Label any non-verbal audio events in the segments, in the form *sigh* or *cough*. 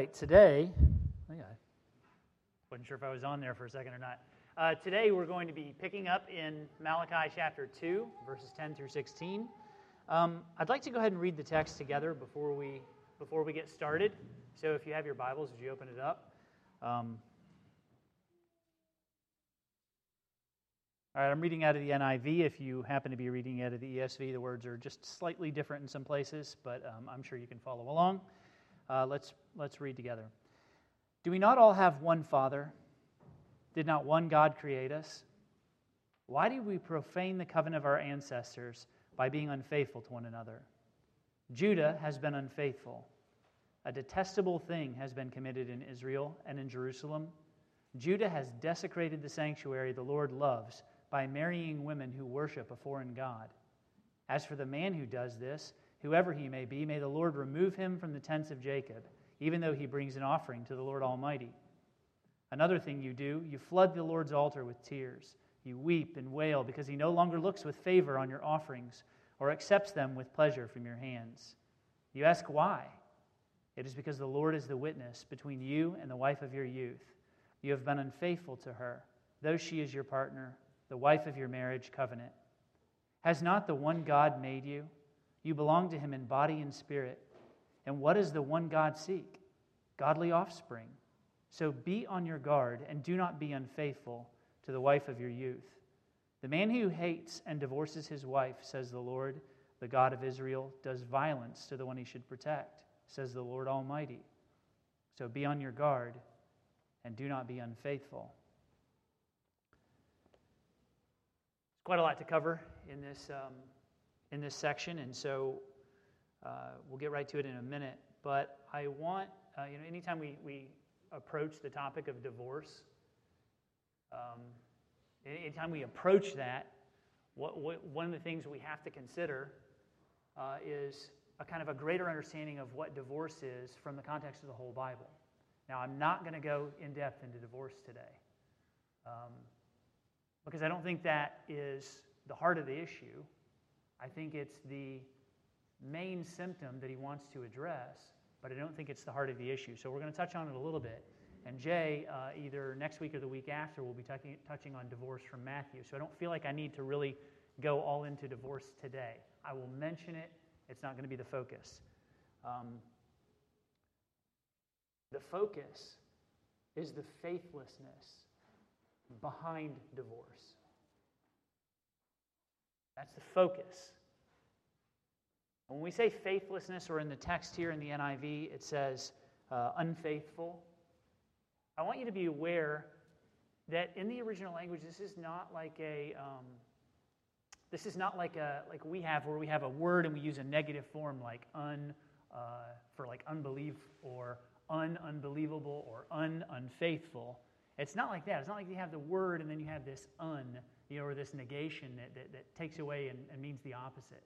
right, today, I wasn't sure if I was on there for a second or not. Uh, today we're going to be picking up in Malachi chapter 2, verses 10 through 16. Um, I'd like to go ahead and read the text together before we, before we get started. So if you have your Bibles, would you open it up? Um, all right, I'm reading out of the NIV. If you happen to be reading out of the ESV, the words are just slightly different in some places, but um, I'm sure you can follow along. Uh, let's, let's read together. Do we not all have one Father? Did not one God create us? Why do we profane the covenant of our ancestors by being unfaithful to one another? Judah has been unfaithful. A detestable thing has been committed in Israel and in Jerusalem. Judah has desecrated the sanctuary the Lord loves by marrying women who worship a foreign God. As for the man who does this, whoever he may be, may the Lord remove him from the tents of Jacob, even though he brings an offering to the Lord Almighty. Another thing you do, you flood the Lord's altar with tears. You weep and wail because he no longer looks with favor on your offerings or accepts them with pleasure from your hands. You ask why? It is because the Lord is the witness between you and the wife of your youth. You have been unfaithful to her, though she is your partner, the wife of your marriage covenant. Has not the one God made you? You belong to him in body and spirit. And what does the one God seek? Godly offspring. So be on your guard and do not be unfaithful to the wife of your youth. The man who hates and divorces his wife, says the Lord, the God of Israel, does violence to the one he should protect, says the Lord Almighty. So be on your guard and do not be unfaithful. It's quite a lot to cover in this. Um, in this section, and so uh, we'll get right to it in a minute. But I want, uh, you know, anytime we, we approach the topic of divorce, um, anytime we approach that, what, what, one of the things we have to consider uh, is a kind of a greater understanding of what divorce is from the context of the whole Bible. Now, I'm not going to go in depth into divorce today um, because I don't think that is the heart of the issue. I think it's the main symptom that he wants to address, but I don't think it's the heart of the issue. So we're going to touch on it a little bit. And Jay, uh, either next week or the week after, will be touching, on divorce from Matthew. So I don't feel like I need to really go all into divorce today. I will mention it, it's not going to be the focus. Um, the focus is the faithlessness behind divorce. That's the focus. When we say faithlessness, or in the text here in the NIV, it says uh, unfaithful, I want you to be aware that in the original language, this is not like a. Um, this is not like a like we have where we have a word and we use a negative form like un uh, for like unbelief or un unbelievable or un unfaithful. It's not like that. It's not like you have the word and then you have this un you know, or this negation that, that, that takes away and, and means the opposite.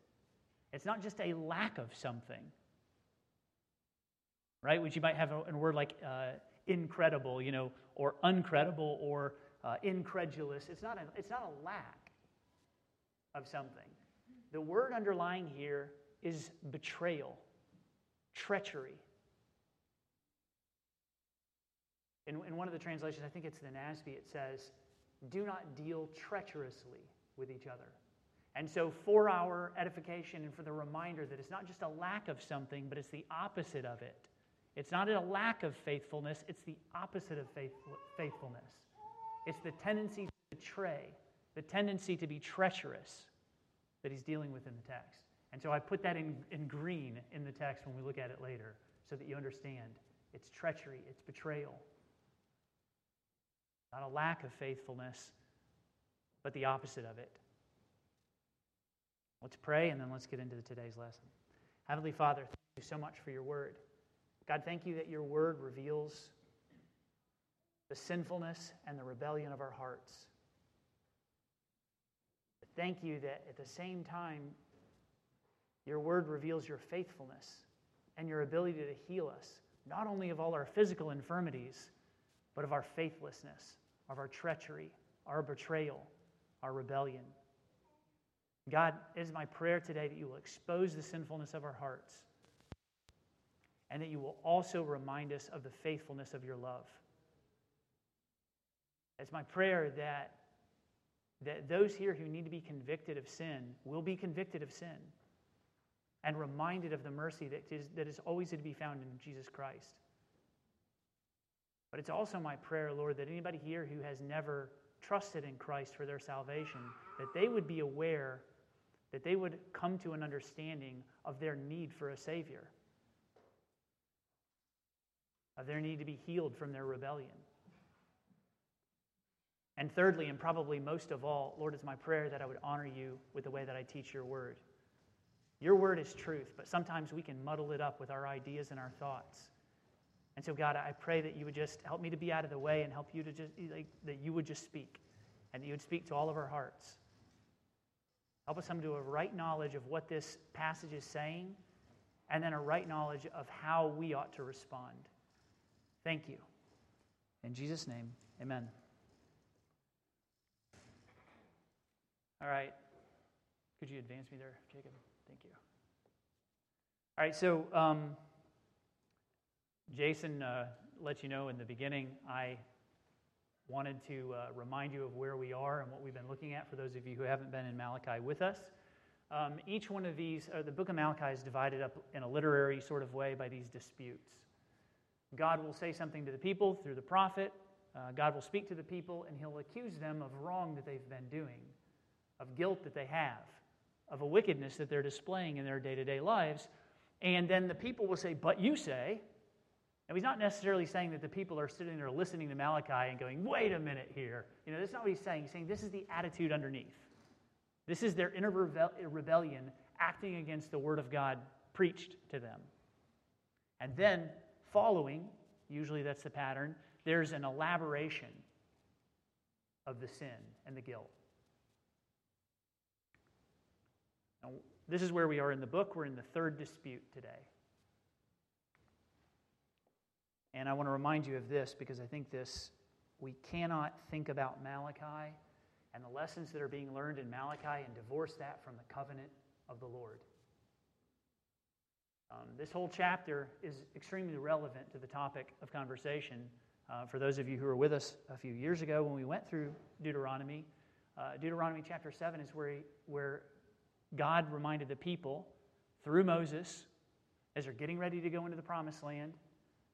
It's not just a lack of something, right? Which you might have a, a word like uh, incredible, you know, or uncredible or uh, incredulous. It's not, a, it's not a lack of something. The word underlying here is betrayal, treachery. In, in one of the translations, I think it's the NASB, it says, do not deal treacherously with each other. And so, for our edification and for the reminder that it's not just a lack of something, but it's the opposite of it. It's not a lack of faithfulness, it's the opposite of faithfulness. It's the tendency to betray, the tendency to be treacherous that he's dealing with in the text. And so I put that in, in green in the text when we look at it later so that you understand. It's treachery, it's betrayal, not a lack of faithfulness, but the opposite of it. Let's pray and then let's get into today's lesson. Heavenly Father, thank you so much for your word. God, thank you that your word reveals the sinfulness and the rebellion of our hearts. Thank you that at the same time, your word reveals your faithfulness and your ability to heal us, not only of all our physical infirmities, but of our faithlessness, of our treachery, our betrayal, our rebellion. God, it is my prayer today that you will expose the sinfulness of our hearts and that you will also remind us of the faithfulness of your love. It's my prayer that, that those here who need to be convicted of sin will be convicted of sin and reminded of the mercy that is, that is always to be found in Jesus Christ. But it's also my prayer, Lord, that anybody here who has never trusted in Christ for their salvation, that they would be aware, that they would come to an understanding of their need for a Savior, of their need to be healed from their rebellion. And thirdly, and probably most of all, Lord, it's my prayer that I would honor you with the way that I teach your word. Your word is truth, but sometimes we can muddle it up with our ideas and our thoughts. And so, God, I pray that you would just help me to be out of the way and help you to just, like, that you would just speak and that you would speak to all of our hearts. Help us come to a right knowledge of what this passage is saying and then a right knowledge of how we ought to respond. Thank you. In Jesus' name, amen. All right. Could you advance me there, Jacob? Thank you. All right, so. Um, Jason uh, let you know in the beginning, I wanted to uh, remind you of where we are and what we've been looking at for those of you who haven't been in Malachi with us. Um, each one of these, the book of Malachi is divided up in a literary sort of way by these disputes. God will say something to the people through the prophet, uh, God will speak to the people, and he'll accuse them of wrong that they've been doing, of guilt that they have, of a wickedness that they're displaying in their day to day lives. And then the people will say, But you say, and he's not necessarily saying that the people are sitting there listening to Malachi and going, wait a minute here. You know, that's not what he's saying. He's saying this is the attitude underneath. This is their inner rebellion acting against the word of God preached to them. And then, following, usually that's the pattern, there's an elaboration of the sin and the guilt. Now, this is where we are in the book. We're in the third dispute today. And I want to remind you of this because I think this, we cannot think about Malachi and the lessons that are being learned in Malachi and divorce that from the covenant of the Lord. Um, this whole chapter is extremely relevant to the topic of conversation. Uh, for those of you who were with us a few years ago when we went through Deuteronomy, uh, Deuteronomy chapter 7 is where, he, where God reminded the people through Moses, as they're getting ready to go into the promised land,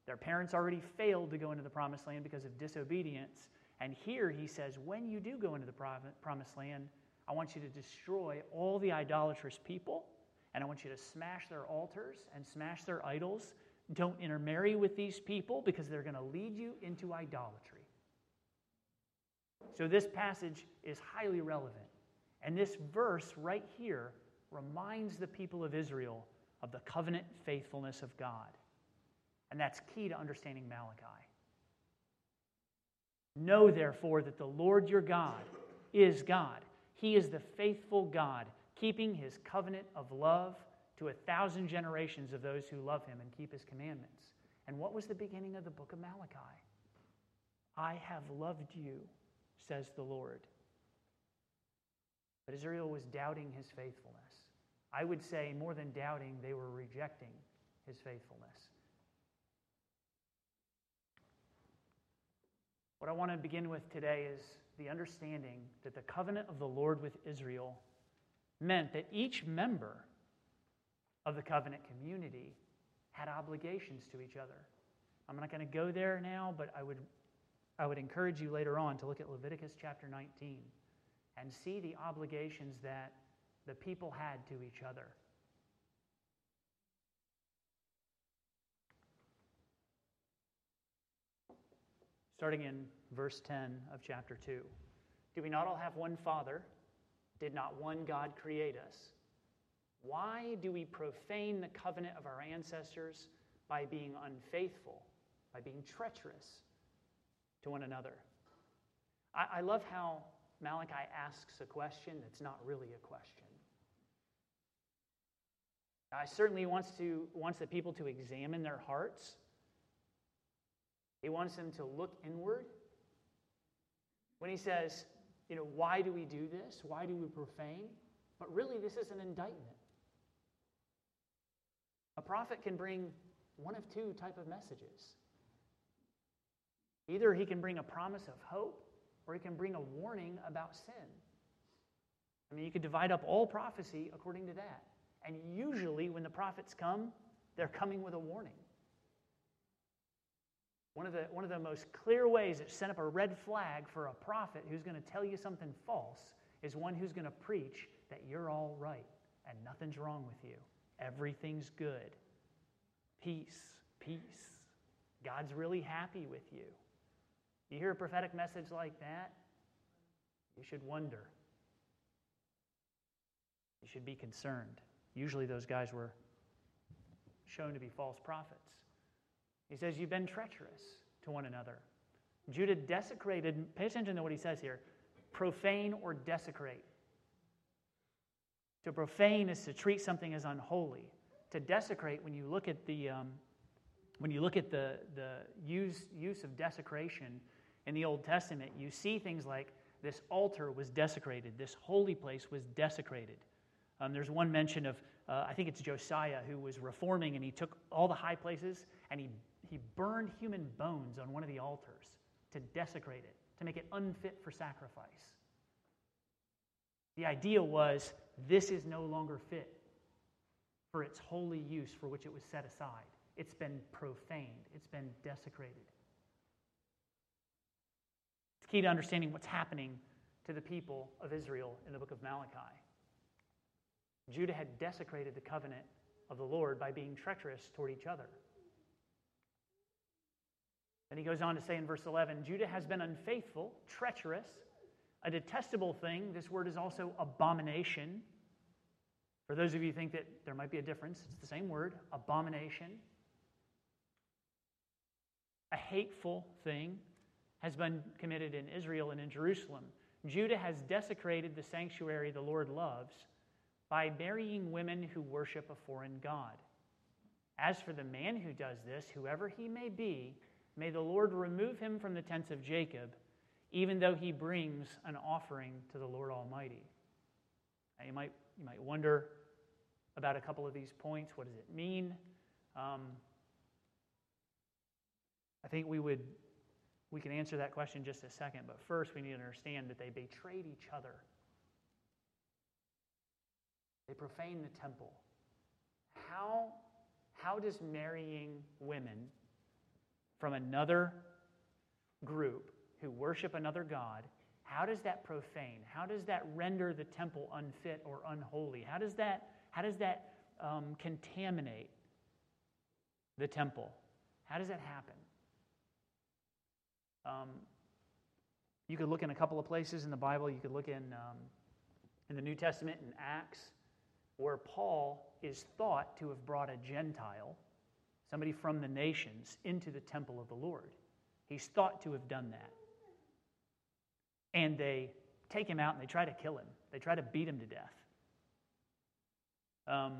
their parents already failed to go into the promised land because of disobedience. And here he says, when you do go into the promised land, I want you to destroy all the idolatrous people, and I want you to smash their altars and smash their idols. Don't intermarry with these people because they're going to lead you into idolatry. So this passage is highly relevant. And this verse right here reminds the people of Israel of the covenant faithfulness of God. And that's key to understanding Malachi. Know, therefore, that the Lord your God is God. He is the faithful God, keeping his covenant of love to a thousand generations of those who love him and keep his commandments. And what was the beginning of the book of Malachi? I have loved you, says the Lord. But Israel was doubting his faithfulness. I would say, more than doubting, they were rejecting his faithfulness. What I want to begin with today is the understanding that the covenant of the Lord with Israel meant that each member of the covenant community had obligations to each other. I'm not going to go there now, but I would, I would encourage you later on to look at Leviticus chapter 19 and see the obligations that the people had to each other. starting in verse 10 of chapter 2. Do we not all have one Father? Did not one God create us? Why do we profane the covenant of our ancestors by being unfaithful, by being treacherous to one another? I, I love how Malachi asks a question that's not really a question. I certainly wants to wants the people to examine their hearts he wants them to look inward. When he says, you know, why do we do this? Why do we profane? But really, this is an indictment. A prophet can bring one of two type of messages. Either he can bring a promise of hope or he can bring a warning about sin. I mean, you could divide up all prophecy according to that. And usually, when the prophets come, they're coming with a warning. One of the, one of the most clear ways that set up a red flag for a prophet who's going to tell you something false is one who's going to preach that you're all right and nothing's wrong with you. Everything's good. Peace, peace. God's really happy with you. You hear a prophetic message like that, you should wonder. You should be concerned. Usually, those guys were shown to be false prophets. He says, You've been treacherous to one another. Judah desecrated, pay attention to what he says here profane or desecrate. To profane is to treat something as unholy. To desecrate, when you look at the, um, when you look at the, the use, use of desecration in the Old Testament, you see things like this altar was desecrated, this holy place was desecrated. Um, there's one mention of, uh, I think it's Josiah, who was reforming and he took all the high places and he, he burned human bones on one of the altars to desecrate it, to make it unfit for sacrifice. The idea was this is no longer fit for its holy use for which it was set aside. It's been profaned, it's been desecrated. It's key to understanding what's happening to the people of Israel in the book of Malachi. Judah had desecrated the covenant of the Lord by being treacherous toward each other. And he goes on to say in verse 11 Judah has been unfaithful, treacherous, a detestable thing. This word is also abomination. For those of you who think that there might be a difference, it's the same word abomination. A hateful thing has been committed in Israel and in Jerusalem. Judah has desecrated the sanctuary the Lord loves by marrying women who worship a foreign God. As for the man who does this, whoever he may be, may the Lord remove him from the tents of Jacob, even though he brings an offering to the Lord Almighty. Now, you might, you might wonder about a couple of these points. What does it mean? Um, I think we would we can answer that question in just a second, but first we need to understand that they betrayed each other. They profaned the temple. How, how does marrying women from another group who worship another God, how does that profane? How does that render the temple unfit or unholy? How does that, how does that um, contaminate the temple? How does that happen? Um, you could look in a couple of places in the Bible. You could look in, um, in the New Testament in Acts, where Paul is thought to have brought a Gentile, somebody from the nations, into the temple of the Lord. He's thought to have done that. And they take him out and they try to kill him, they try to beat him to death. Um,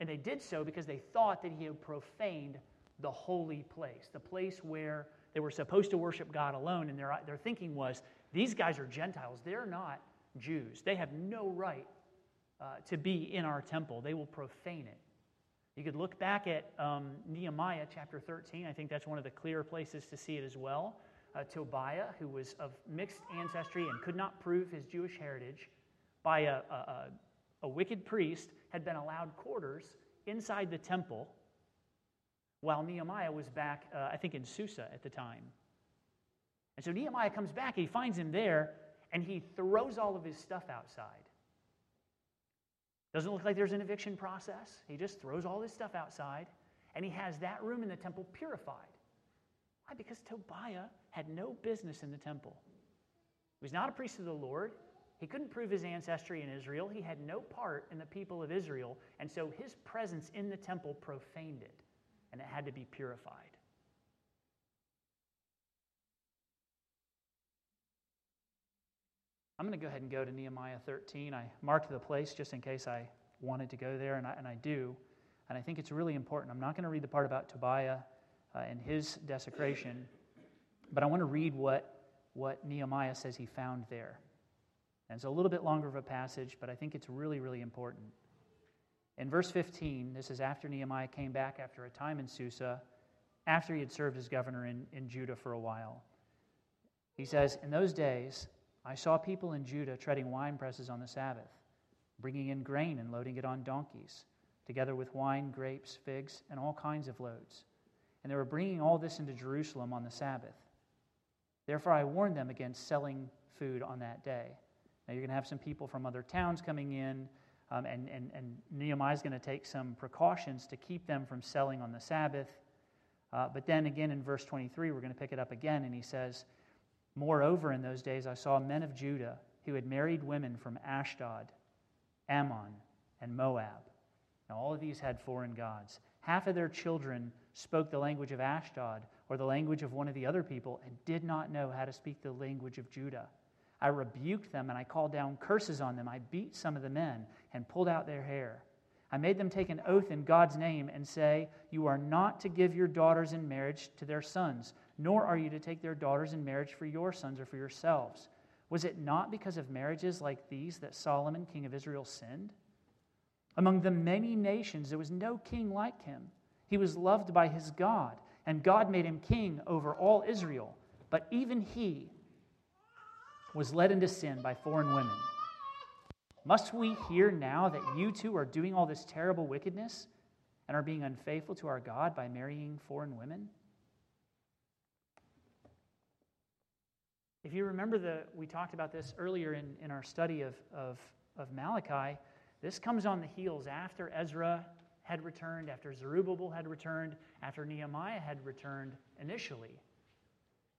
and they did so because they thought that he had profaned the holy place, the place where they were supposed to worship God alone, and their, their thinking was these guys are Gentiles. They're not Jews. They have no right uh, to be in our temple, they will profane it. You could look back at um, Nehemiah chapter 13. I think that's one of the clear places to see it as well. Uh, Tobiah, who was of mixed ancestry and could not prove his Jewish heritage, by a, a, a wicked priest, had been allowed quarters inside the temple while Nehemiah was back, uh, I think, in Susa at the time. And so Nehemiah comes back, he finds him there, and he throws all of his stuff outside. Doesn't look like there's an eviction process. He just throws all his stuff outside, and he has that room in the temple purified. Why? Because Tobiah had no business in the temple. He was not a priest of the Lord. He couldn't prove his ancestry in Israel. He had no part in the people of Israel, and so his presence in the temple profaned it and it had to be purified. I'm going to go ahead and go to Nehemiah 13. I marked the place just in case I wanted to go there, and I, and I do. And I think it's really important. I'm not going to read the part about Tobiah uh, and his desecration, but I want to read what, what Nehemiah says he found there. And it's a little bit longer of a passage, but I think it's really, really important. In verse 15, this is after Nehemiah came back after a time in Susa, after he had served as governor in, in Judah for a while. He says, In those days, I saw people in Judah treading wine presses on the Sabbath, bringing in grain and loading it on donkeys, together with wine, grapes, figs, and all kinds of loads. And they were bringing all this into Jerusalem on the Sabbath. Therefore, I warned them against selling food on that day. Now, you're going to have some people from other towns coming in, um, and, and, and Nehemiah is going to take some precautions to keep them from selling on the Sabbath. Uh, but then again in verse 23, we're going to pick it up again, and he says, Moreover, in those days I saw men of Judah who had married women from Ashdod, Ammon, and Moab. Now, all of these had foreign gods. Half of their children spoke the language of Ashdod or the language of one of the other people and did not know how to speak the language of Judah. I rebuked them and I called down curses on them. I beat some of the men and pulled out their hair. I made them take an oath in God's name and say, You are not to give your daughters in marriage to their sons, nor are you to take their daughters in marriage for your sons or for yourselves. Was it not because of marriages like these that Solomon, king of Israel, sinned? Among the many nations, there was no king like him. He was loved by his God, and God made him king over all Israel. But even he was led into sin by foreign women. Must we hear now that you two are doing all this terrible wickedness and are being unfaithful to our God by marrying foreign women? If you remember the we talked about this earlier in, in our study of, of, of Malachi, this comes on the heels after Ezra had returned, after Zerubbabel had returned, after Nehemiah had returned initially.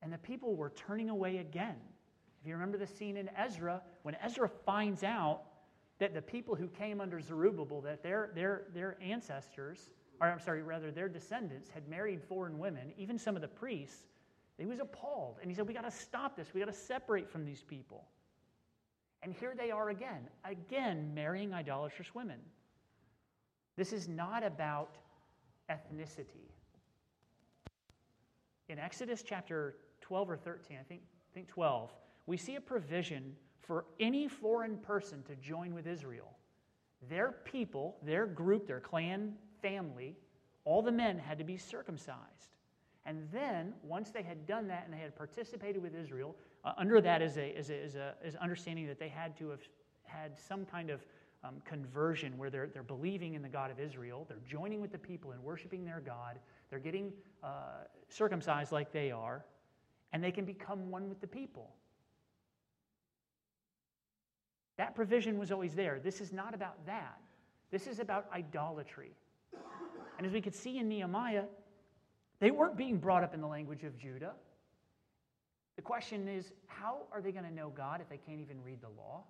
And the people were turning away again. If you remember the scene in Ezra, when Ezra finds out that the people who came under Zerubbabel, that their, their, their ancestors, or I'm sorry, rather their descendants, had married foreign women, even some of the priests, he was appalled. And he said, We got to stop this. We got to separate from these people. And here they are again, again marrying idolatrous women. This is not about ethnicity. In Exodus chapter 12 or 13, I think, I think 12, we see a provision for any foreign person to join with Israel. Their people, their group, their clan, family, all the men had to be circumcised. And then, once they had done that and they had participated with Israel, uh, under that is, a, is, a, is, a, is understanding that they had to have had some kind of um, conversion where they're, they're believing in the God of Israel. They're joining with the people and worshiping their God. They're getting uh, circumcised like they are, and they can become one with the people. That provision was always there. This is not about that. This is about idolatry. And as we could see in Nehemiah, they weren't being brought up in the language of Judah. The question is how are they going to know God if they can't even read the law?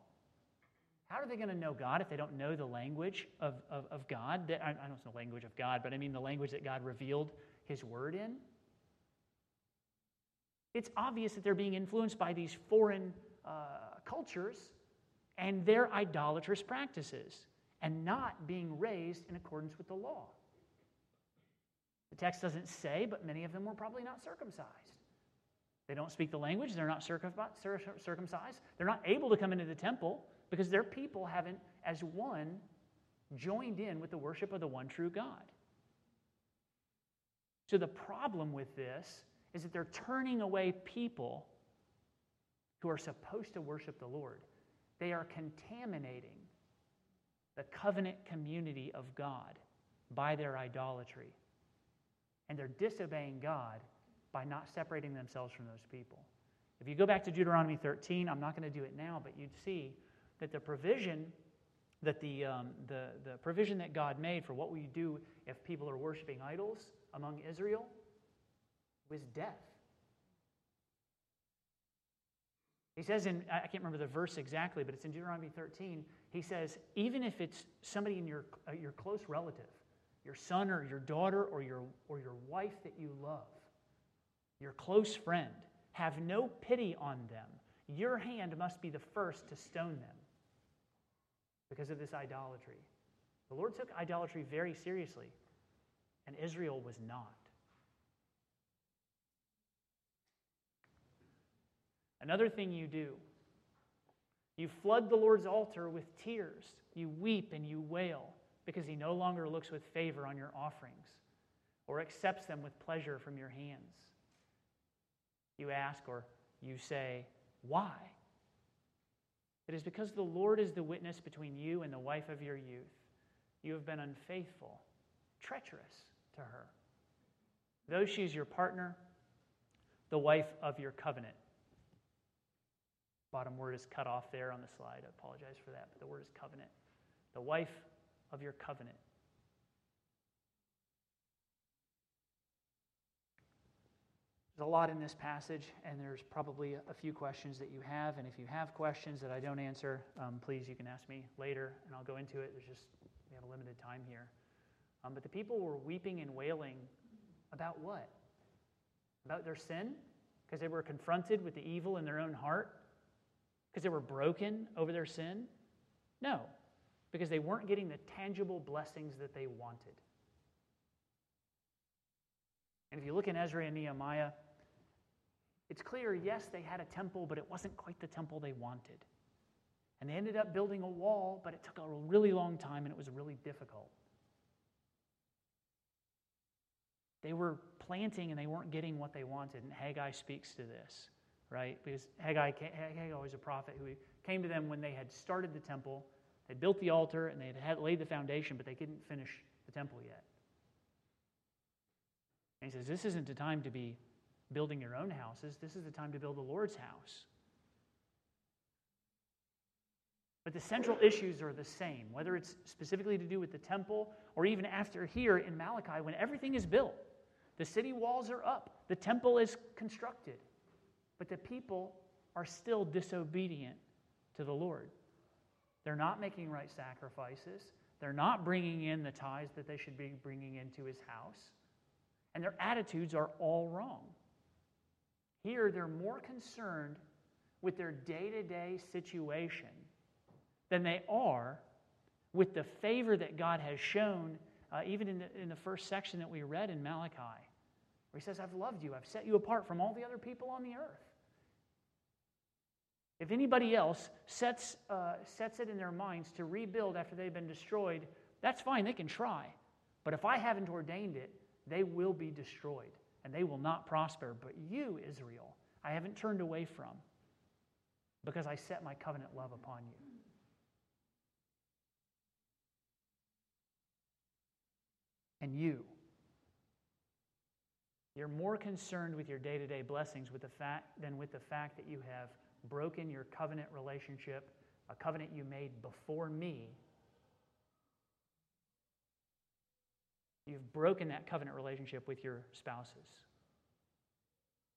How are they going to know God if they don't know the language of, of, of God? I don't know the language of God, but I mean the language that God revealed his word in. It's obvious that they're being influenced by these foreign uh, cultures and their idolatrous practices and not being raised in accordance with the law. The text doesn't say, but many of them were probably not circumcised. They don't speak the language, they're not circumcised, they're not able to come into the temple because their people haven't, as one, joined in with the worship of the one true God. So the problem with this is that they're turning away people who are supposed to worship the Lord. They are contaminating the covenant community of God by their idolatry. And they're disobeying God by not separating themselves from those people. If you go back to Deuteronomy 13, I'm not going to do it now, but you'd see that the provision that the, um, the, the provision that God made for what we do if people are worshiping idols among Israel was death. He says in, I can't remember the verse exactly, but it's in Deuteronomy 13. He says, even if it's somebody in your, uh, your close relative, your son or your daughter or your, or your wife that you love, your close friend, have no pity on them. Your hand must be the first to stone them because of this idolatry. The Lord took idolatry very seriously, and Israel was not. Another thing you do, you flood the Lord's altar with tears. You weep and you wail because he no longer looks with favor on your offerings or accepts them with pleasure from your hands. You ask or you say, Why? It is because the Lord is the witness between you and the wife of your youth. You have been unfaithful, treacherous to her. Though she is your partner, the wife of your covenant. Bottom word is cut off there on the slide. I apologize for that, but the word is covenant. The wife of your covenant. There's a lot in this passage, and there's probably a few questions that you have. And if you have questions that I don't answer, um, please, you can ask me later, and I'll go into it. There's just, we have a limited time here. Um, but the people were weeping and wailing about what? About their sin? Because they were confronted with the evil in their own heart? Because they were broken over their sin? No, because they weren't getting the tangible blessings that they wanted. And if you look in Ezra and Nehemiah, it's clear, yes, they had a temple, but it wasn't quite the temple they wanted. And they ended up building a wall, but it took a really long time and it was really difficult. They were planting and they weren't getting what they wanted. And Haggai speaks to this, right? Because Haggai, Haggai was a prophet who came to them when they had started the temple, they built the altar, and they had laid the foundation, but they couldn't finish the temple yet. And he says, This isn't the time to be building your own houses. This is the time to build the Lord's house. But the central issues are the same, whether it's specifically to do with the temple or even after here in Malachi when everything is built. The city walls are up, the temple is constructed, but the people are still disobedient to the Lord. They're not making right sacrifices, they're not bringing in the tithes that they should be bringing into his house, and their attitudes are all wrong. Here, they're more concerned with their day to day situation than they are with the favor that God has shown, uh, even in the, in the first section that we read in Malachi, where he says, I've loved you, I've set you apart from all the other people on the earth. If anybody else sets, uh, sets it in their minds to rebuild after they've been destroyed, that's fine, they can try. But if I haven't ordained it, they will be destroyed and they will not prosper. But you, Israel, I haven't turned away from because I set my covenant love upon you. And you, you're more concerned with your day to day blessings with the fact, than with the fact that you have broken your covenant relationship, a covenant you made before me. You've broken that covenant relationship with your spouses.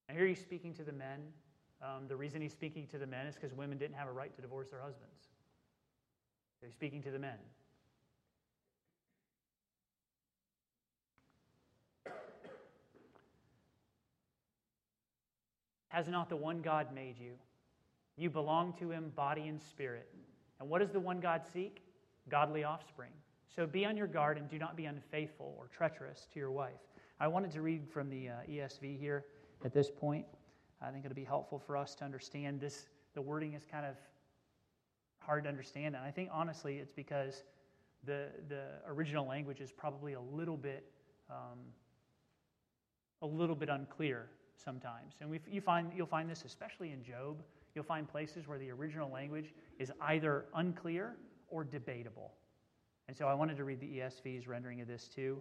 And here he's speaking to the men. Um, the reason he's speaking to the men is because women didn't have a right to divorce their husbands. So he's speaking to the men. Has not the one God made you? You belong to him, body and spirit. And what does the one God seek? Godly offspring. So be on your guard and do not be unfaithful or treacherous to your wife. I wanted to read from the uh, ESV here at this point. I think it'll be helpful for us to understand this. The wording is kind of hard to understand, and I think honestly it's because the the original language is probably a little bit um, a little bit unclear sometimes. And we, you find you'll find this especially in Job. You'll find places where the original language is either unclear or debatable. And so I wanted to read the ESV's rendering of this too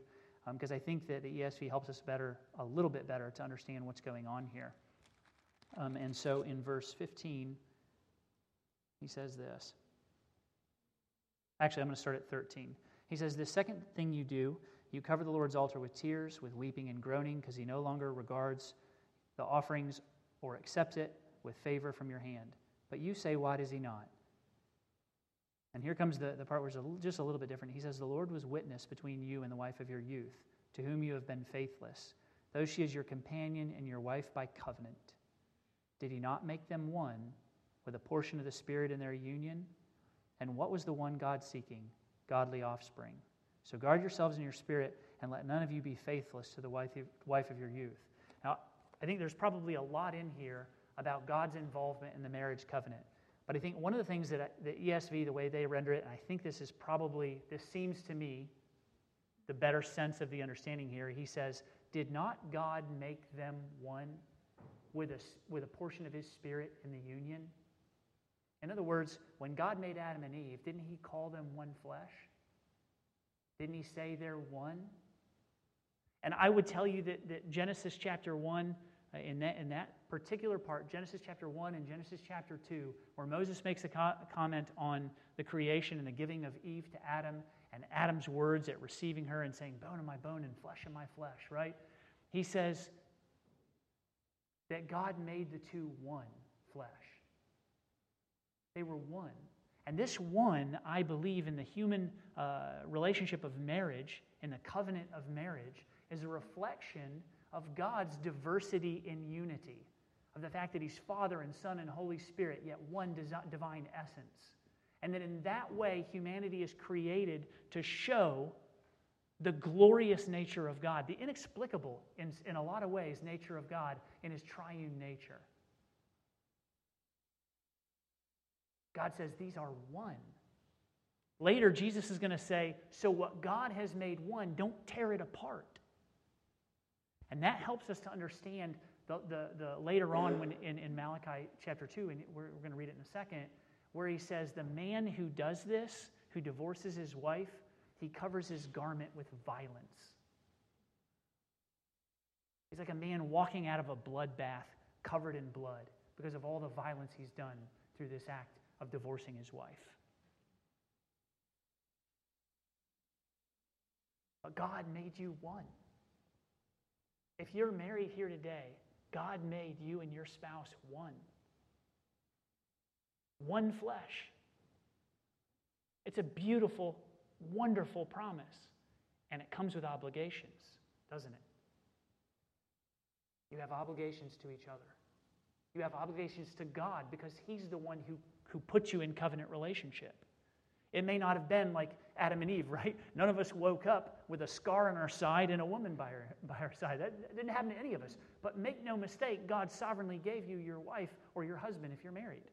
because um, I think that the ESV helps us better, a little bit better, to understand what's going on here. Um, and so in verse 15, he says this. Actually, I'm going to start at 13. He says, The second thing you do, you cover the Lord's altar with tears, with weeping and groaning, because he no longer regards the offerings or accepts it with favor from your hand. But you say, Why does he not? And here comes the, the part where it's just a little bit different. He says, The Lord was witness between you and the wife of your youth, to whom you have been faithless, though she is your companion and your wife by covenant. Did he not make them one with a portion of the Spirit in their union? And what was the one God seeking? Godly offspring. So guard yourselves in your spirit, and let none of you be faithless to the wife wife of your youth. Now, I think there's probably a lot in here about God's involvement in the marriage covenant. But I think one of the things that I, the ESV, the way they render it, and I think this is probably, this seems to me the better sense of the understanding here. He says, Did not God make them one with a, with a portion of his spirit in the union? In other words, when God made Adam and Eve, didn't he call them one flesh? Didn't he say they're one? And I would tell you that, that Genesis chapter 1, uh, in, that, in that particular part, Genesis chapter 1 and Genesis chapter 2, where Moses makes a co- comment on the creation and the giving of Eve to Adam and Adam's words at receiving her and saying, Bone of my bone and flesh of my flesh, right? He says that God made the two one flesh. They were one. And this one, I believe, in the human uh, relationship of marriage, in the covenant of marriage, is a reflection of God's diversity in unity, of the fact that He's Father and Son and Holy Spirit, yet one divine essence. And that in that way, humanity is created to show the glorious nature of God, the inexplicable, in, in a lot of ways, nature of God in His triune nature. God says these are one. Later, Jesus is going to say, So what God has made one, don't tear it apart. And that helps us to understand the, the, the later on when in, in Malachi chapter 2, and we're, we're going to read it in a second, where he says, The man who does this, who divorces his wife, he covers his garment with violence. He's like a man walking out of a bloodbath covered in blood because of all the violence he's done through this act of divorcing his wife. But God made you one. If you're married here today, God made you and your spouse one. One flesh. It's a beautiful, wonderful promise. And it comes with obligations, doesn't it? You have obligations to each other. You have obligations to God because He's the one who, who put you in covenant relationship. It may not have been like Adam and Eve, *laughs* right? None of us woke up with a scar on our side and a woman by our, *laughs* by our side. That didn't happen to any of us. But make no mistake, God sovereignly gave you your wife or your husband if you're married.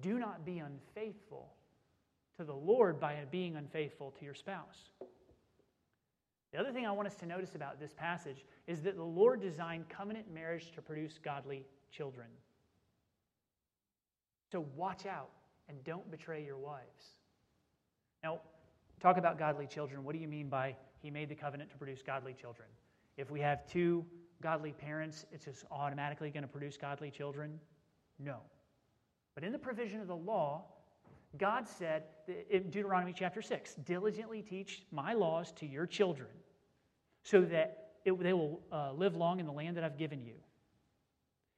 Do not be unfaithful to the Lord by being unfaithful to your spouse. The other thing I want us to notice about this passage is that the Lord designed covenant marriage to produce godly children. So watch out and don't betray your wives. Now, talk about godly children. What do you mean by he made the covenant to produce godly children? If we have two godly parents, it's just automatically going to produce godly children? No. But in the provision of the law, God said in Deuteronomy chapter 6 diligently teach my laws to your children so that it, they will uh, live long in the land that I've given you.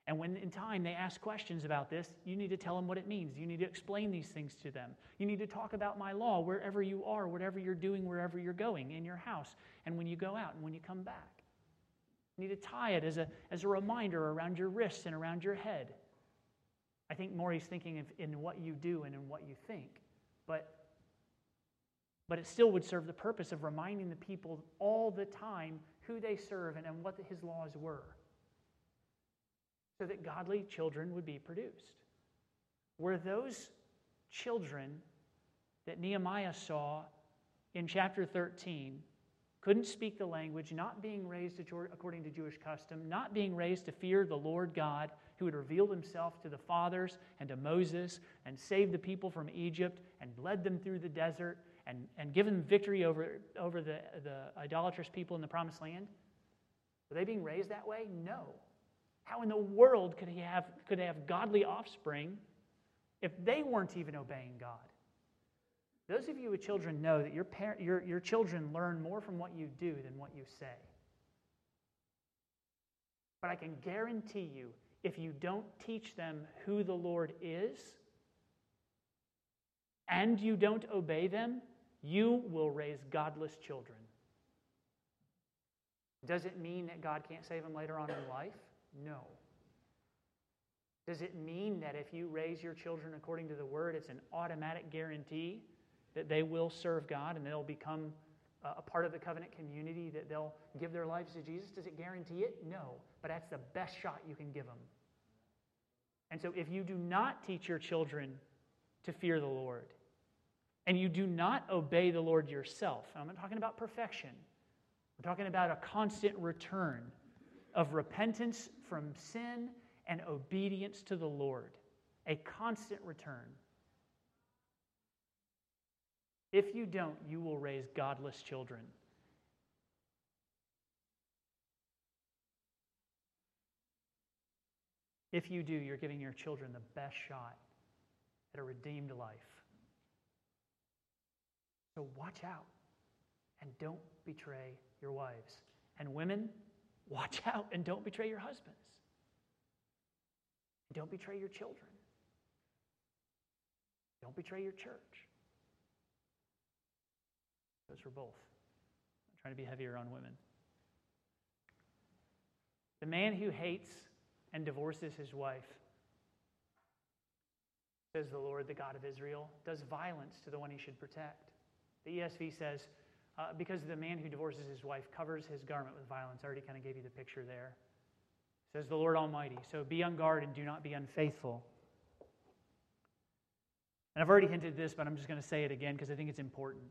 And when in time they ask questions about this, you need to tell them what it means. You need to explain these things to them. You need to talk about my law wherever you are, whatever you're doing, wherever you're going, in your house, and when you go out and when you come back. You need to tie it as a, as a reminder around your wrists and around your head. I think Maury's thinking of in what you do and in what you think. But, but it still would serve the purpose of reminding the people all the time who they serve and, and what his laws were so that godly children would be produced. Were those children that Nehemiah saw in chapter 13 couldn't speak the language, not being raised according to Jewish custom, not being raised to fear the Lord God, who had revealed himself to the fathers and to Moses and saved the people from Egypt and led them through the desert and, and given victory over, over the, the idolatrous people in the promised land? Were they being raised that way? No. How in the world could he have, could have godly offspring if they weren't even obeying God? Those of you with children know that your, par- your, your children learn more from what you do than what you say. But I can guarantee you, if you don't teach them who the Lord is and you don't obey them, you will raise godless children. Does it mean that God can't save them later on in life? No. Does it mean that if you raise your children according to the word, it's an automatic guarantee that they will serve God and they'll become a part of the covenant community, that they'll give their lives to Jesus? Does it guarantee it? No. But that's the best shot you can give them. And so, if you do not teach your children to fear the Lord, and you do not obey the Lord yourself, I'm not talking about perfection, we're talking about a constant return of repentance from sin and obedience to the Lord, a constant return. If you don't, you will raise godless children. If you do, you're giving your children the best shot at a redeemed life. So watch out and don't betray your wives. And women, watch out and don't betray your husbands. Don't betray your children. Don't betray your church. Goes for both. I'm trying to be heavier on women. The man who hates and divorces his wife, says the Lord, the God of Israel, does violence to the one he should protect. The ESV says, uh, because the man who divorces his wife covers his garment with violence. I already kind of gave you the picture there. Says the Lord Almighty. So be on guard and do not be unfaithful. And I've already hinted this, but I'm just going to say it again because I think it's important.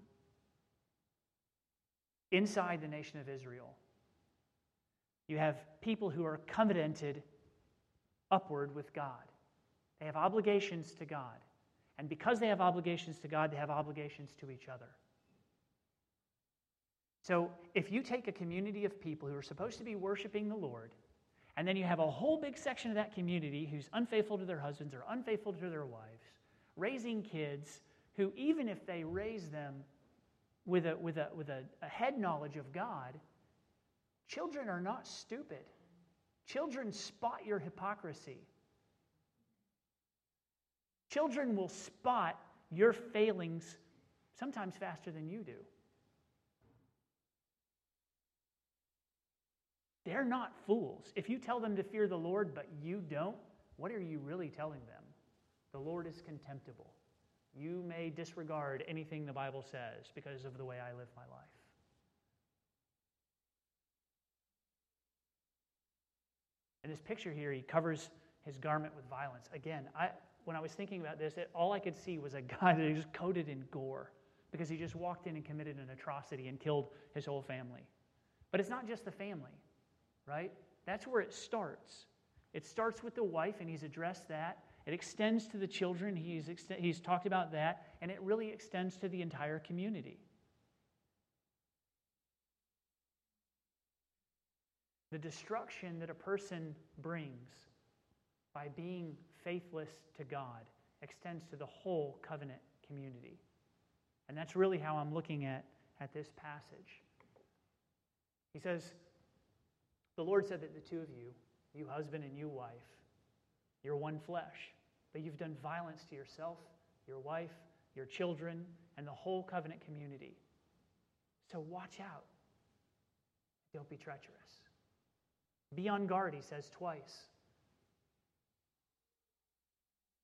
Inside the nation of Israel, you have people who are covenanted upward with God. They have obligations to God. And because they have obligations to God, they have obligations to each other. So if you take a community of people who are supposed to be worshiping the Lord, and then you have a whole big section of that community who's unfaithful to their husbands or unfaithful to their wives, raising kids who, even if they raise them with a, with a, with a, a head knowledge of God, children are not stupid. Children spot your hypocrisy. Children will spot your failings sometimes faster than you do. They're not fools. If you tell them to fear the Lord, but you don't, what are you really telling them? The Lord is contemptible. You may disregard anything the Bible says because of the way I live my life. In this picture here, he covers his garment with violence. Again, I, when I was thinking about this, it, all I could see was a *laughs* guy that was coated in gore because he just walked in and committed an atrocity and killed his whole family. But it's not just the family, right? That's where it starts. It starts with the wife, and he's addressed that. It extends to the children, he's, he's talked about that, and it really extends to the entire community. The destruction that a person brings by being faithless to God extends to the whole covenant community. And that's really how I'm looking at, at this passage. He says, The Lord said that the two of you, you husband and you wife, you're one flesh, but you've done violence to yourself, your wife, your children, and the whole covenant community. So watch out. Don't be treacherous. Be on guard, he says twice.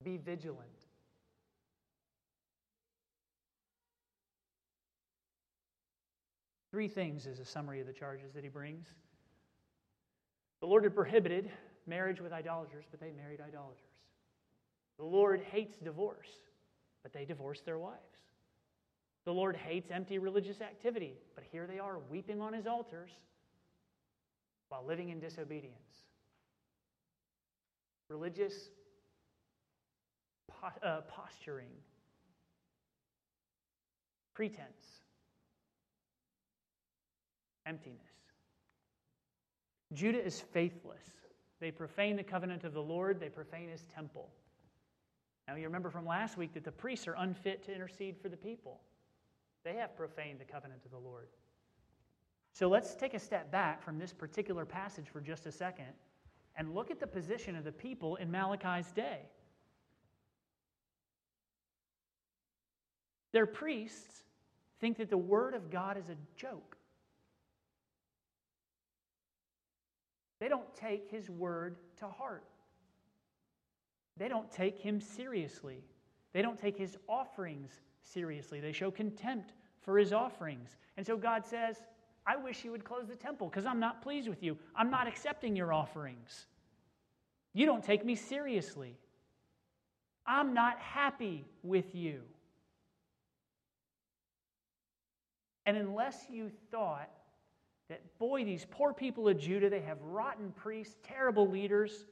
Be vigilant. Three things is a summary of the charges that he brings. The Lord had prohibited marriage with idolaters, but they married idolaters. The Lord hates divorce, but they divorced their wives. The Lord hates empty religious activity, but here they are weeping on his altars while living in disobedience. Religious uh, posturing, pretense, emptiness. Judah is faithless. They profane the covenant of the Lord, they profane his temple. Now, you remember from last week that the priests are unfit to intercede for the people. They have profaned the covenant of the Lord. So let's take a step back from this particular passage for just a second and look at the position of the people in Malachi's day. Their priests think that the Word of God is a joke. They don't take His Word to heart. They don't take Him seriously. They don't take His offerings seriously. They show contempt for His offerings. And so God says, I wish you would close the temple because I'm not pleased with you. I'm not accepting your offerings. You don't take me seriously. I'm not happy with you. And unless you thought that, boy, these poor people of Judah, they have rotten priests, terrible leaders,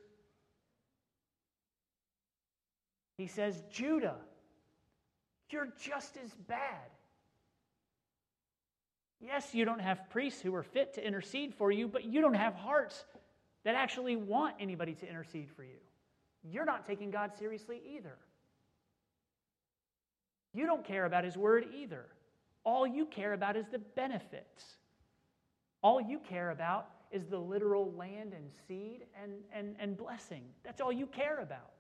he says, Judah, you're just as bad. Yes, you don't have priests who are fit to intercede for you, but you don't have hearts that actually want anybody to intercede for you. You're not taking God seriously either. You don't care about His word either. All you care about is the benefits. All you care about is the literal land and seed and, and, and blessing. That's all you care about.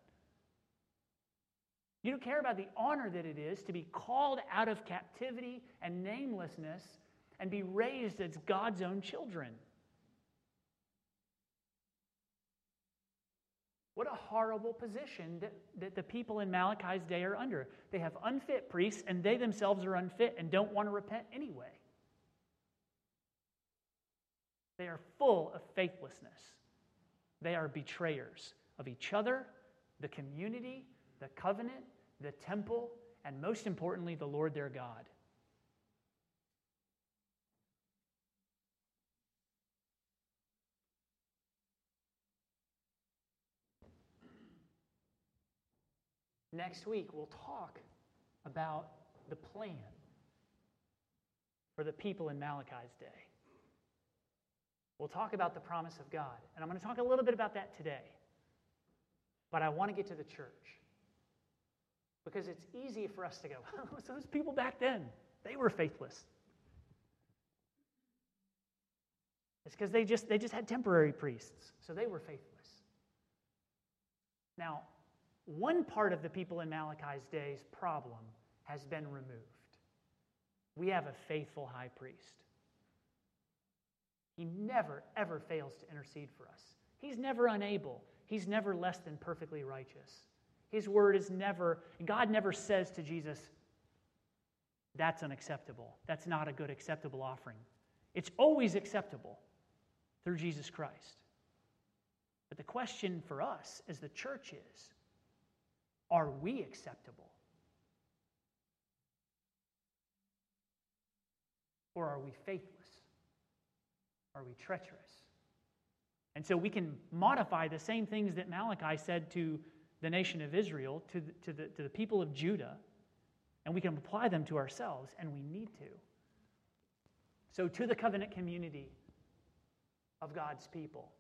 You don't care about the honor that it is to be called out of captivity and namelessness and be raised as God's own children. What a horrible position that, that the people in Malachi's day are under. They have unfit priests, and they themselves are unfit and don't want to repent anyway. They are full of faithlessness. They are betrayers of each other, the community, the covenant, the temple, and most importantly, the Lord their God. Next week, we'll talk about the plan for the people in Malachi's day. We'll talk about the promise of God. And I'm going to talk a little bit about that today. But I want to get to the church. Because it's easy for us to go, *laughs* those people back then, they were faithless. It's because they just, they just had temporary priests, so they were faithless. Now, one part of the people in Malachi's day's problem has been removed. We have a faithful high priest. He never, ever fails to intercede for us. He's never unable. He's never less than perfectly righteous. His word is never, God never says to Jesus, that's unacceptable. That's not a good acceptable offering. It's always acceptable through Jesus Christ. But the question for us as the church is are we acceptable? Or are we faithless? Are we treacherous? And so we can modify the same things that Malachi said to the nation of Israel, to the, to the, to the people of Judah, and we can apply them to ourselves, and we need to. So, to the covenant community of God's people,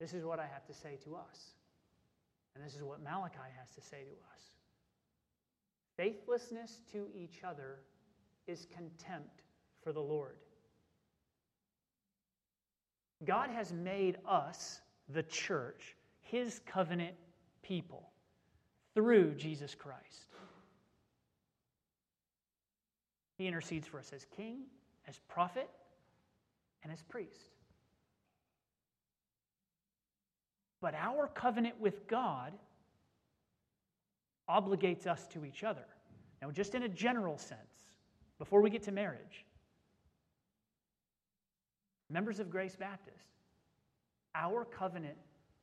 this is what I have to say to us. And this is what Malachi has to say to us faithlessness to each other is contempt for the Lord. God has made us, the church, his covenant people through Jesus Christ. He intercedes for us as king, as prophet, and as priest. But our covenant with God obligates us to each other. Now, just in a general sense, before we get to marriage, members of Grace Baptist, our covenant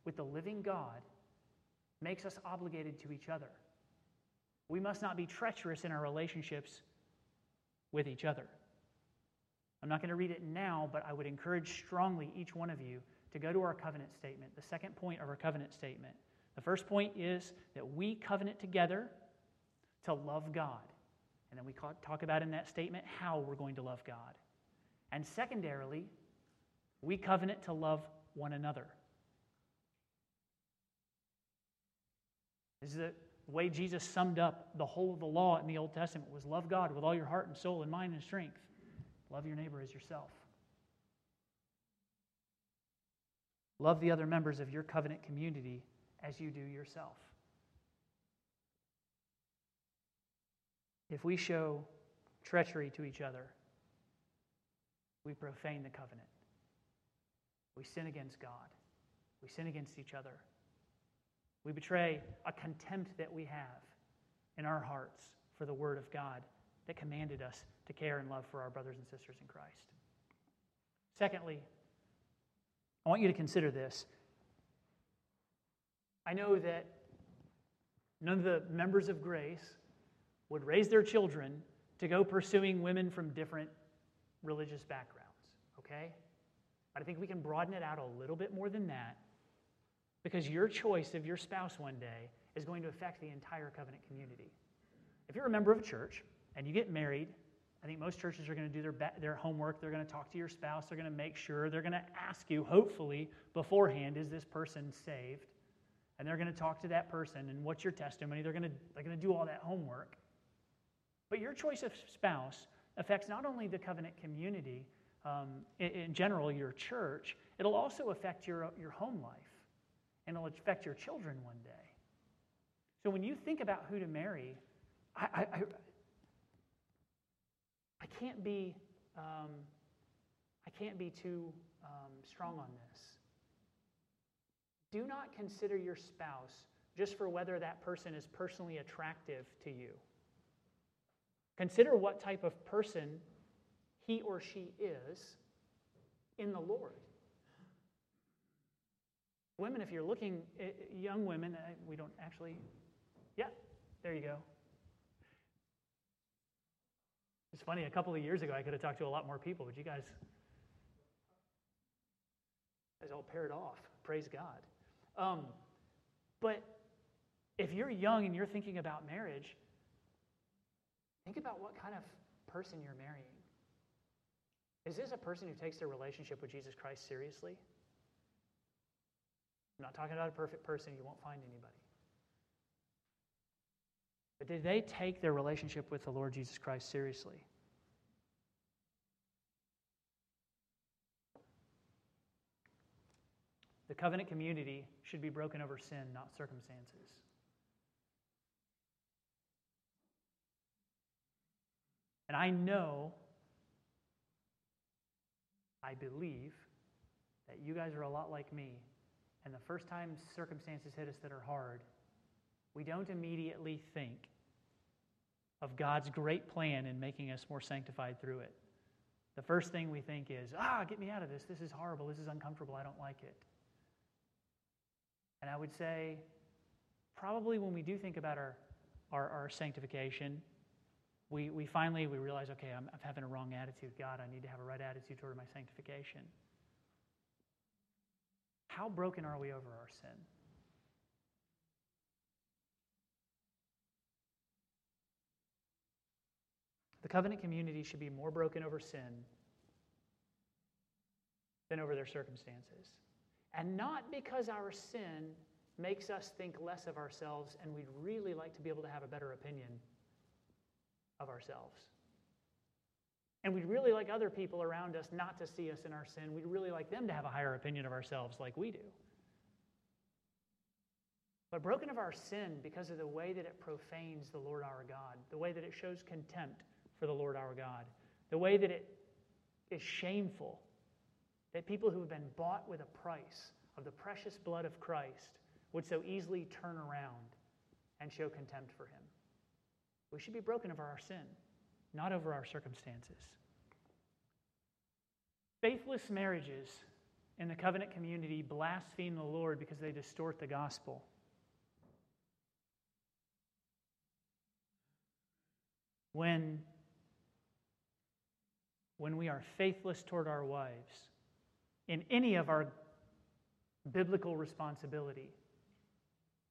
with the living God makes us obligated to each other. We must not be treacherous in our relationships with each other. I'm not going to read it now, but I would encourage strongly each one of you to go to our covenant statement, the second point of our covenant statement. The first point is that we covenant together to love God. And then we talk about in that statement how we're going to love God. And secondarily, we covenant to love one another. This is the way Jesus summed up the whole of the law in the Old Testament was love God with all your heart and soul and mind and strength. Love your neighbor as yourself. Love the other members of your covenant community as you do yourself. If we show treachery to each other, we profane the covenant. We sin against God. We sin against each other. We betray a contempt that we have in our hearts for the Word of God that commanded us to care and love for our brothers and sisters in Christ. Secondly, I want you to consider this. I know that none of the members of Grace would raise their children to go pursuing women from different religious backgrounds, okay? But I think we can broaden it out a little bit more than that because your choice of your spouse one day is going to affect the entire covenant community. If you're a member of a church and you get married, I think most churches are going to do their, their homework. They're going to talk to your spouse. They're going to make sure. They're going to ask you, hopefully, beforehand, is this person saved? And they're going to talk to that person and what's your testimony? They're going to, they're going to do all that homework. But your choice of spouse affects not only the covenant community, um, in, in general, your church, it'll also affect your, your home life and it'll affect your children one day. So when you think about who to marry, I, I, I, I can't be um, I can't be too um, strong on this. Do not consider your spouse just for whether that person is personally attractive to you. Consider what type of person he or she is in the Lord. Women, if you're looking, eh, young women, eh, we don't actually, yeah, there you go. It's funny, a couple of years ago, I could have talked to a lot more people, but you guys, guys all paired off. Praise God. Um, but if you're young and you're thinking about marriage, think about what kind of person you're marrying. Is this a person who takes their relationship with Jesus Christ seriously? I'm not talking about a perfect person, you won't find anybody. But did they take their relationship with the Lord Jesus Christ seriously? The covenant community should be broken over sin, not circumstances. And I know, I believe, that you guys are a lot like me. And the first time circumstances hit us that are hard, we don't immediately think of God's great plan in making us more sanctified through it. The first thing we think is, ah, get me out of this. This is horrible. This is uncomfortable. I don't like it. And I would say, probably when we do think about our, our, our sanctification, we, we finally we realize, okay, I'm, I'm having a wrong attitude. God, I need to have a right attitude toward my sanctification. How broken are we over our sin? The covenant community should be more broken over sin than over their circumstances. And not because our sin makes us think less of ourselves and we'd really like to be able to have a better opinion of ourselves. And we'd really like other people around us not to see us in our sin. We'd really like them to have a higher opinion of ourselves like we do. But broken of our sin because of the way that it profanes the Lord our God, the way that it shows contempt for the Lord our God. The way that it is shameful that people who have been bought with a price of the precious blood of Christ would so easily turn around and show contempt for him. We should be broken over our sin, not over our circumstances. Faithless marriages in the covenant community blaspheme the Lord because they distort the gospel. When when we are faithless toward our wives in any of our biblical responsibility,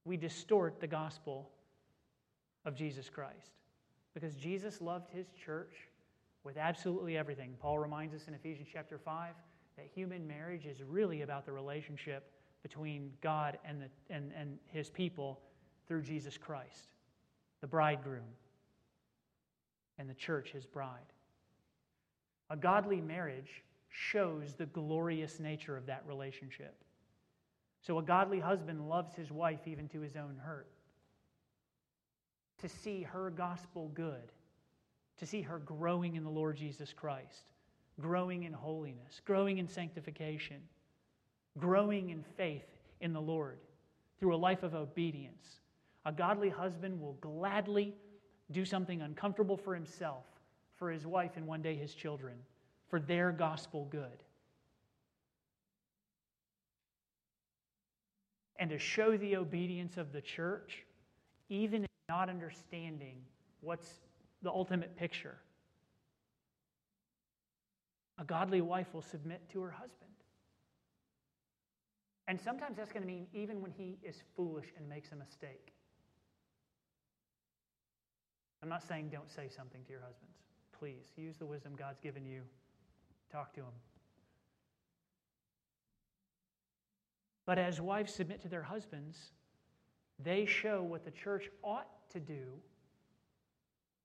we distort the gospel of Jesus Christ. Because Jesus loved his church with absolutely everything. Paul reminds us in Ephesians chapter 5 that human marriage is really about the relationship between God and, the, and, and his people through Jesus Christ, the bridegroom, and the church, his bride. A godly marriage shows the glorious nature of that relationship. So, a godly husband loves his wife even to his own hurt. To see her gospel good, to see her growing in the Lord Jesus Christ, growing in holiness, growing in sanctification, growing in faith in the Lord through a life of obedience. A godly husband will gladly do something uncomfortable for himself for his wife and one day his children, for their gospel good. And to show the obedience of the church even not understanding what's the ultimate picture. A godly wife will submit to her husband. And sometimes that's going to mean even when he is foolish and makes a mistake. I'm not saying don't say something to your husbands. Please use the wisdom God's given you. Talk to him. But as wives submit to their husbands, they show what the church ought to do,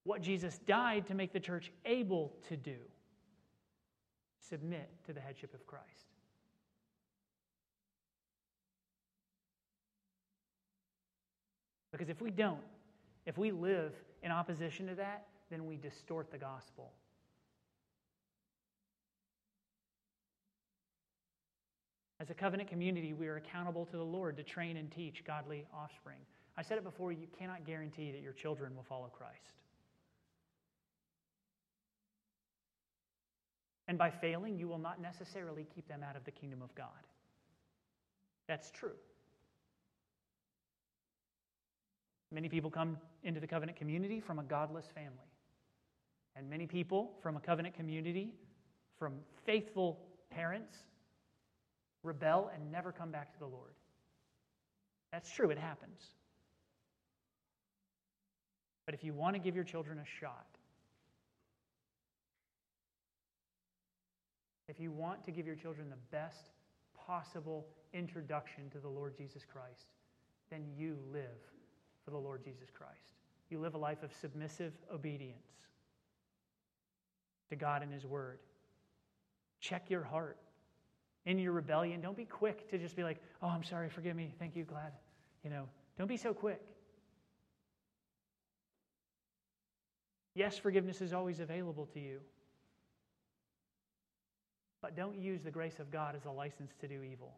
what Jesus died to make the church able to do submit to the headship of Christ. Because if we don't, if we live in opposition to that, then we distort the gospel. As a covenant community, we are accountable to the Lord to train and teach godly offspring. I said it before, you cannot guarantee that your children will follow Christ. And by failing, you will not necessarily keep them out of the kingdom of God. That's true. Many people come into the covenant community from a godless family. And many people from a covenant community, from faithful parents, rebel and never come back to the Lord. That's true, it happens. But if you want to give your children a shot, if you want to give your children the best possible introduction to the Lord Jesus Christ, then you live for the Lord Jesus Christ. You live a life of submissive obedience to God and His Word. Check your heart. In your rebellion, don't be quick to just be like, oh, I'm sorry, forgive me, thank you, glad. You know, don't be so quick. Yes, forgiveness is always available to you. But don't use the grace of God as a license to do evil.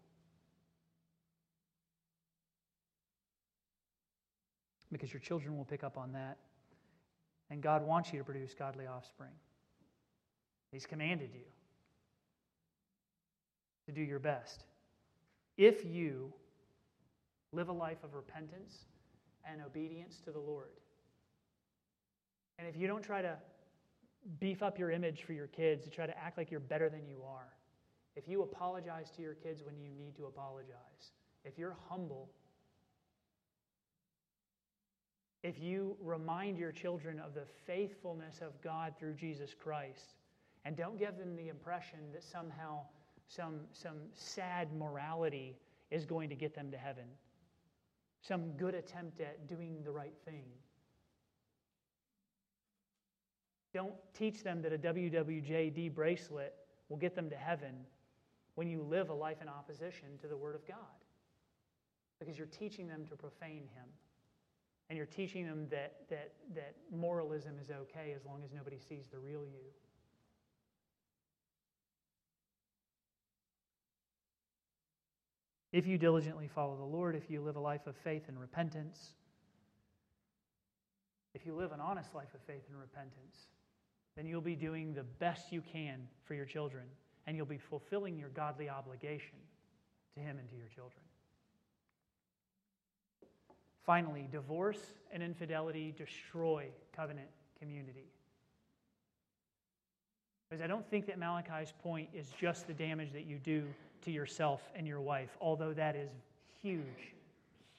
Because your children will pick up on that. And God wants you to produce godly offspring. He's commanded you to do your best. If you live a life of repentance and obedience to the Lord, and if you don't try to beef up your image for your kids, to try to act like you're better than you are, if you apologize to your kids when you need to apologize, if you're humble, if you remind your children of the faithfulness of God through Jesus Christ, and don't give them the impression that somehow some, some sad morality is going to get them to heaven, some good attempt at doing the right thing. Don't teach them that a WWJD bracelet will get them to heaven when you live a life in opposition to the Word of God. Because you're teaching them to profane Him. And you're teaching them that, that, that moralism is okay as long as nobody sees the real you. If you diligently follow the Lord, if you live a life of faith and repentance, if you live an honest life of faith and repentance, then you'll be doing the best you can for your children, and you'll be fulfilling your godly obligation to Him and to your children. Finally, divorce and infidelity destroy covenant community. Because I don't think that Malachi's point is just the damage that you do to yourself and your wife, although that is huge,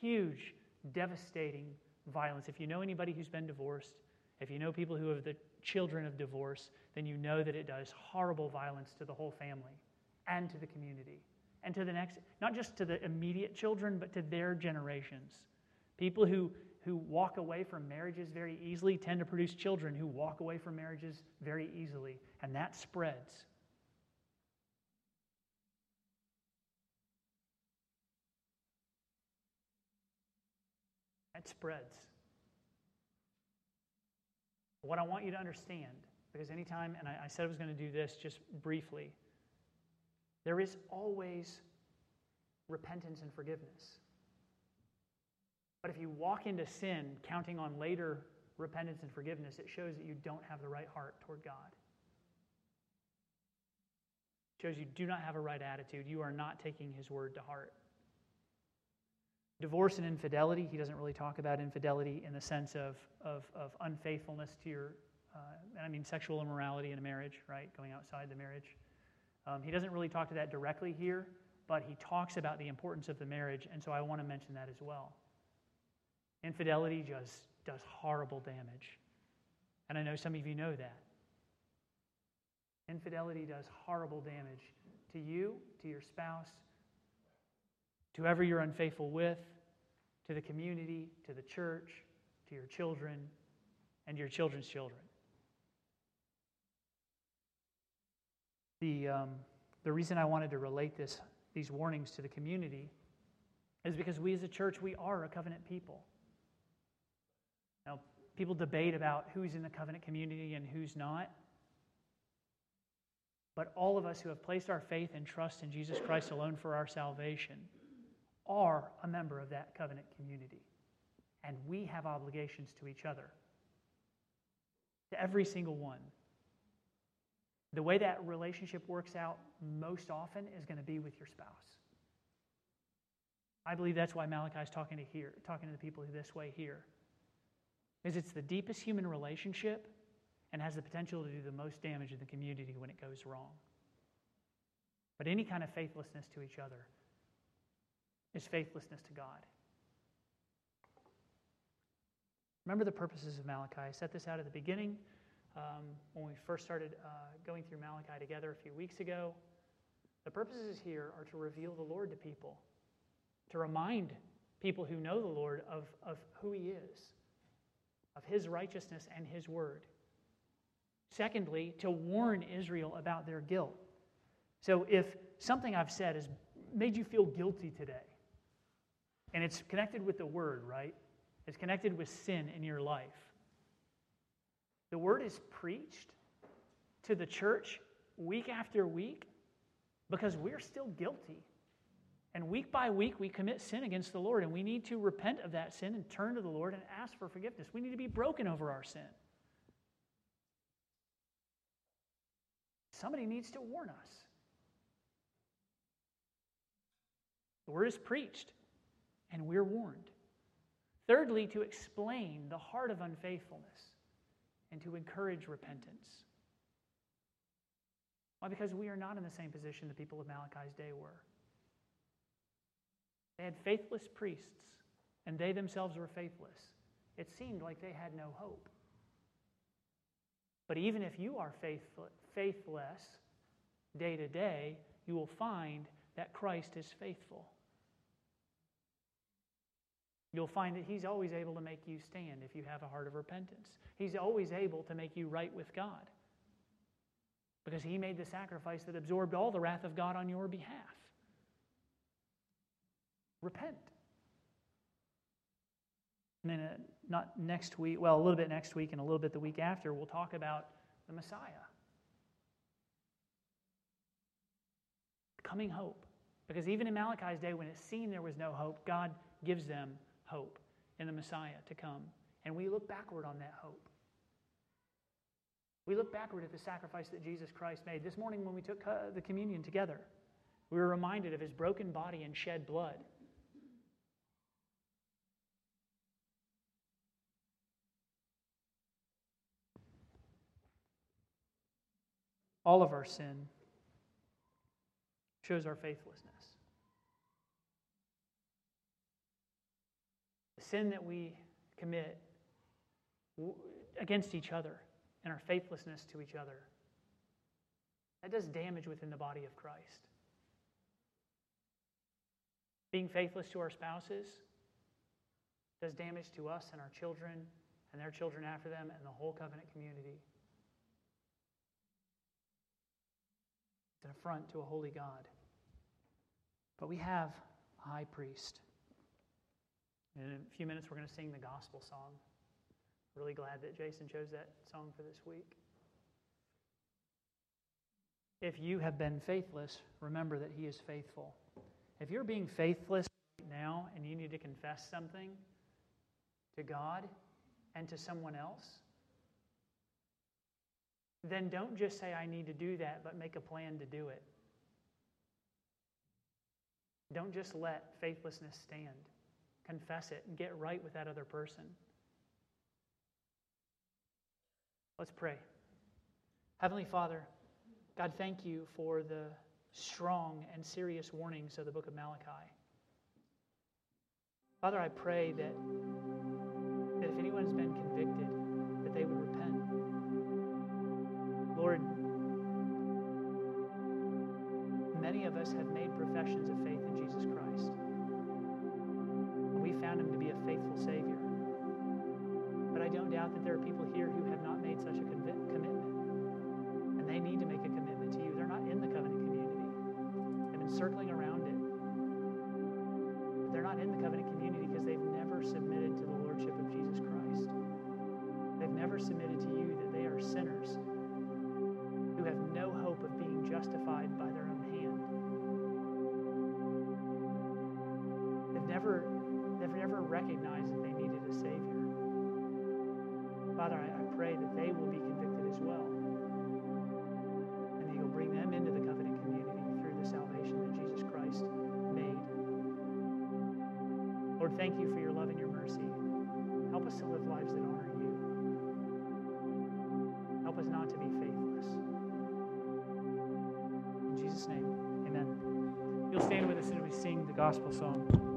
huge, devastating violence. If you know anybody who's been divorced, if you know people who have the children of divorce, then you know that it does horrible violence to the whole family and to the community and to the next, not just to the immediate children, but to their generations. People who, who walk away from marriages very easily tend to produce children who walk away from marriages very easily, and that spreads. That spreads. What I want you to understand, because anytime, and I, I said I was going to do this just briefly, there is always repentance and forgiveness. But if you walk into sin counting on later repentance and forgiveness, it shows that you don't have the right heart toward God. It shows you do not have a right attitude. You are not taking His word to heart. Divorce and infidelity, he doesn't really talk about infidelity in the sense of, of, of unfaithfulness to your, uh, and I mean sexual immorality in a marriage, right? Going outside the marriage. Um, he doesn't really talk to that directly here, but he talks about the importance of the marriage, and so I want to mention that as well. Infidelity just does horrible damage. And I know some of you know that. Infidelity does horrible damage to you, to your spouse, to whoever you're unfaithful with, to the community, to the church, to your children, and your children's children. The, um, the reason I wanted to relate this, these warnings to the community is because we as a church, we are a covenant people. Now, people debate about who's in the covenant community and who's not. But all of us who have placed our faith and trust in Jesus Christ alone for our salvation are a member of that covenant community. And we have obligations to each other, to every single one. The way that relationship works out most often is going to be with your spouse. I believe that's why Malachi is talking to here, talking to the people this way here. Because it's the deepest human relationship and has the potential to do the most damage in the community when it goes wrong. But any kind of faithlessness to each other is faithlessness to God. Remember the purposes of Malachi. I set this out at the beginning um, when we first started uh, going through Malachi together a few weeks ago. The purposes here are to reveal the Lord to people, to remind people who know the Lord of, of who He is, of His righteousness and His word. Secondly, to warn Israel about their guilt. So if something I've said has made you feel guilty today, and it's connected with the word, right? It's connected with sin in your life. The word is preached to the church week after week because we're still guilty. And week by week, we commit sin against the Lord, and we need to repent of that sin and turn to the Lord and ask for forgiveness. We need to be broken over our sin. Somebody needs to warn us. The word is preached, and we're warned. Thirdly, to explain the heart of unfaithfulness and to encourage repentance. Why? Because we are not in the same position the people of Malachi's day were. They had faithless priests, and they themselves were faithless. It seemed like they had no hope. But even if you are faithless day to day, you will find that Christ is faithful. You'll find that He's always able to make you stand if you have a heart of repentance. He's always able to make you right with God because He made the sacrifice that absorbed all the wrath of God on your behalf. Repent. And then, uh, not next week, well, a little bit next week and a little bit the week after, we'll talk about the Messiah. Coming hope. Because even in Malachi's day, when it seemed there was no hope, God gives them hope in the Messiah to come. And we look backward on that hope. We look backward at the sacrifice that Jesus Christ made. This morning, when we took uh, the communion together, we were reminded of his broken body and shed blood. All of our sin shows our faithlessness. The sin that we commit against each other and our faithlessness to each other, that does damage within the body of Christ. Being faithless to our spouses does damage to us and our children and their children after them and the whole covenant community. It's an affront to a holy God. But we have a high priest. In a few minutes, we're going to sing the gospel song. Really glad that Jason chose that song for this week. If you have been faithless, remember that He is faithful. If you're being faithless right now and you need to confess something to God and to someone else, then don't just say, I need to do that, but make a plan to do it. Don't just let faithlessness stand. Confess it, and get right with that other person. Let's pray. Heavenly Father, God, thank you for the strong and serious warnings of the book of Malachi. Father, I pray that, that if anyone's been convicted, that they would repent. Lord, many of us have made professions of faith in Jesus Christ. Found him to be a faithful Savior. But I don't doubt that there are people here who have not made such a commitment. And they need to make a commitment to you. They're not in the covenant community, they've been circling around it. But they're not in the covenant community because they've never submitted to the Lordship of Jesus Christ. They've never submitted to you that they are sinners recognized that they needed a Savior. Father, I, I pray that they will be convicted as well. And that you'll bring them into the covenant community through the salvation that Jesus Christ made. Lord, thank you for your love and your mercy. Help us to live lives that honor you. Help us not to be faithless. In Jesus' name, amen. You'll stand with us as we sing the gospel song.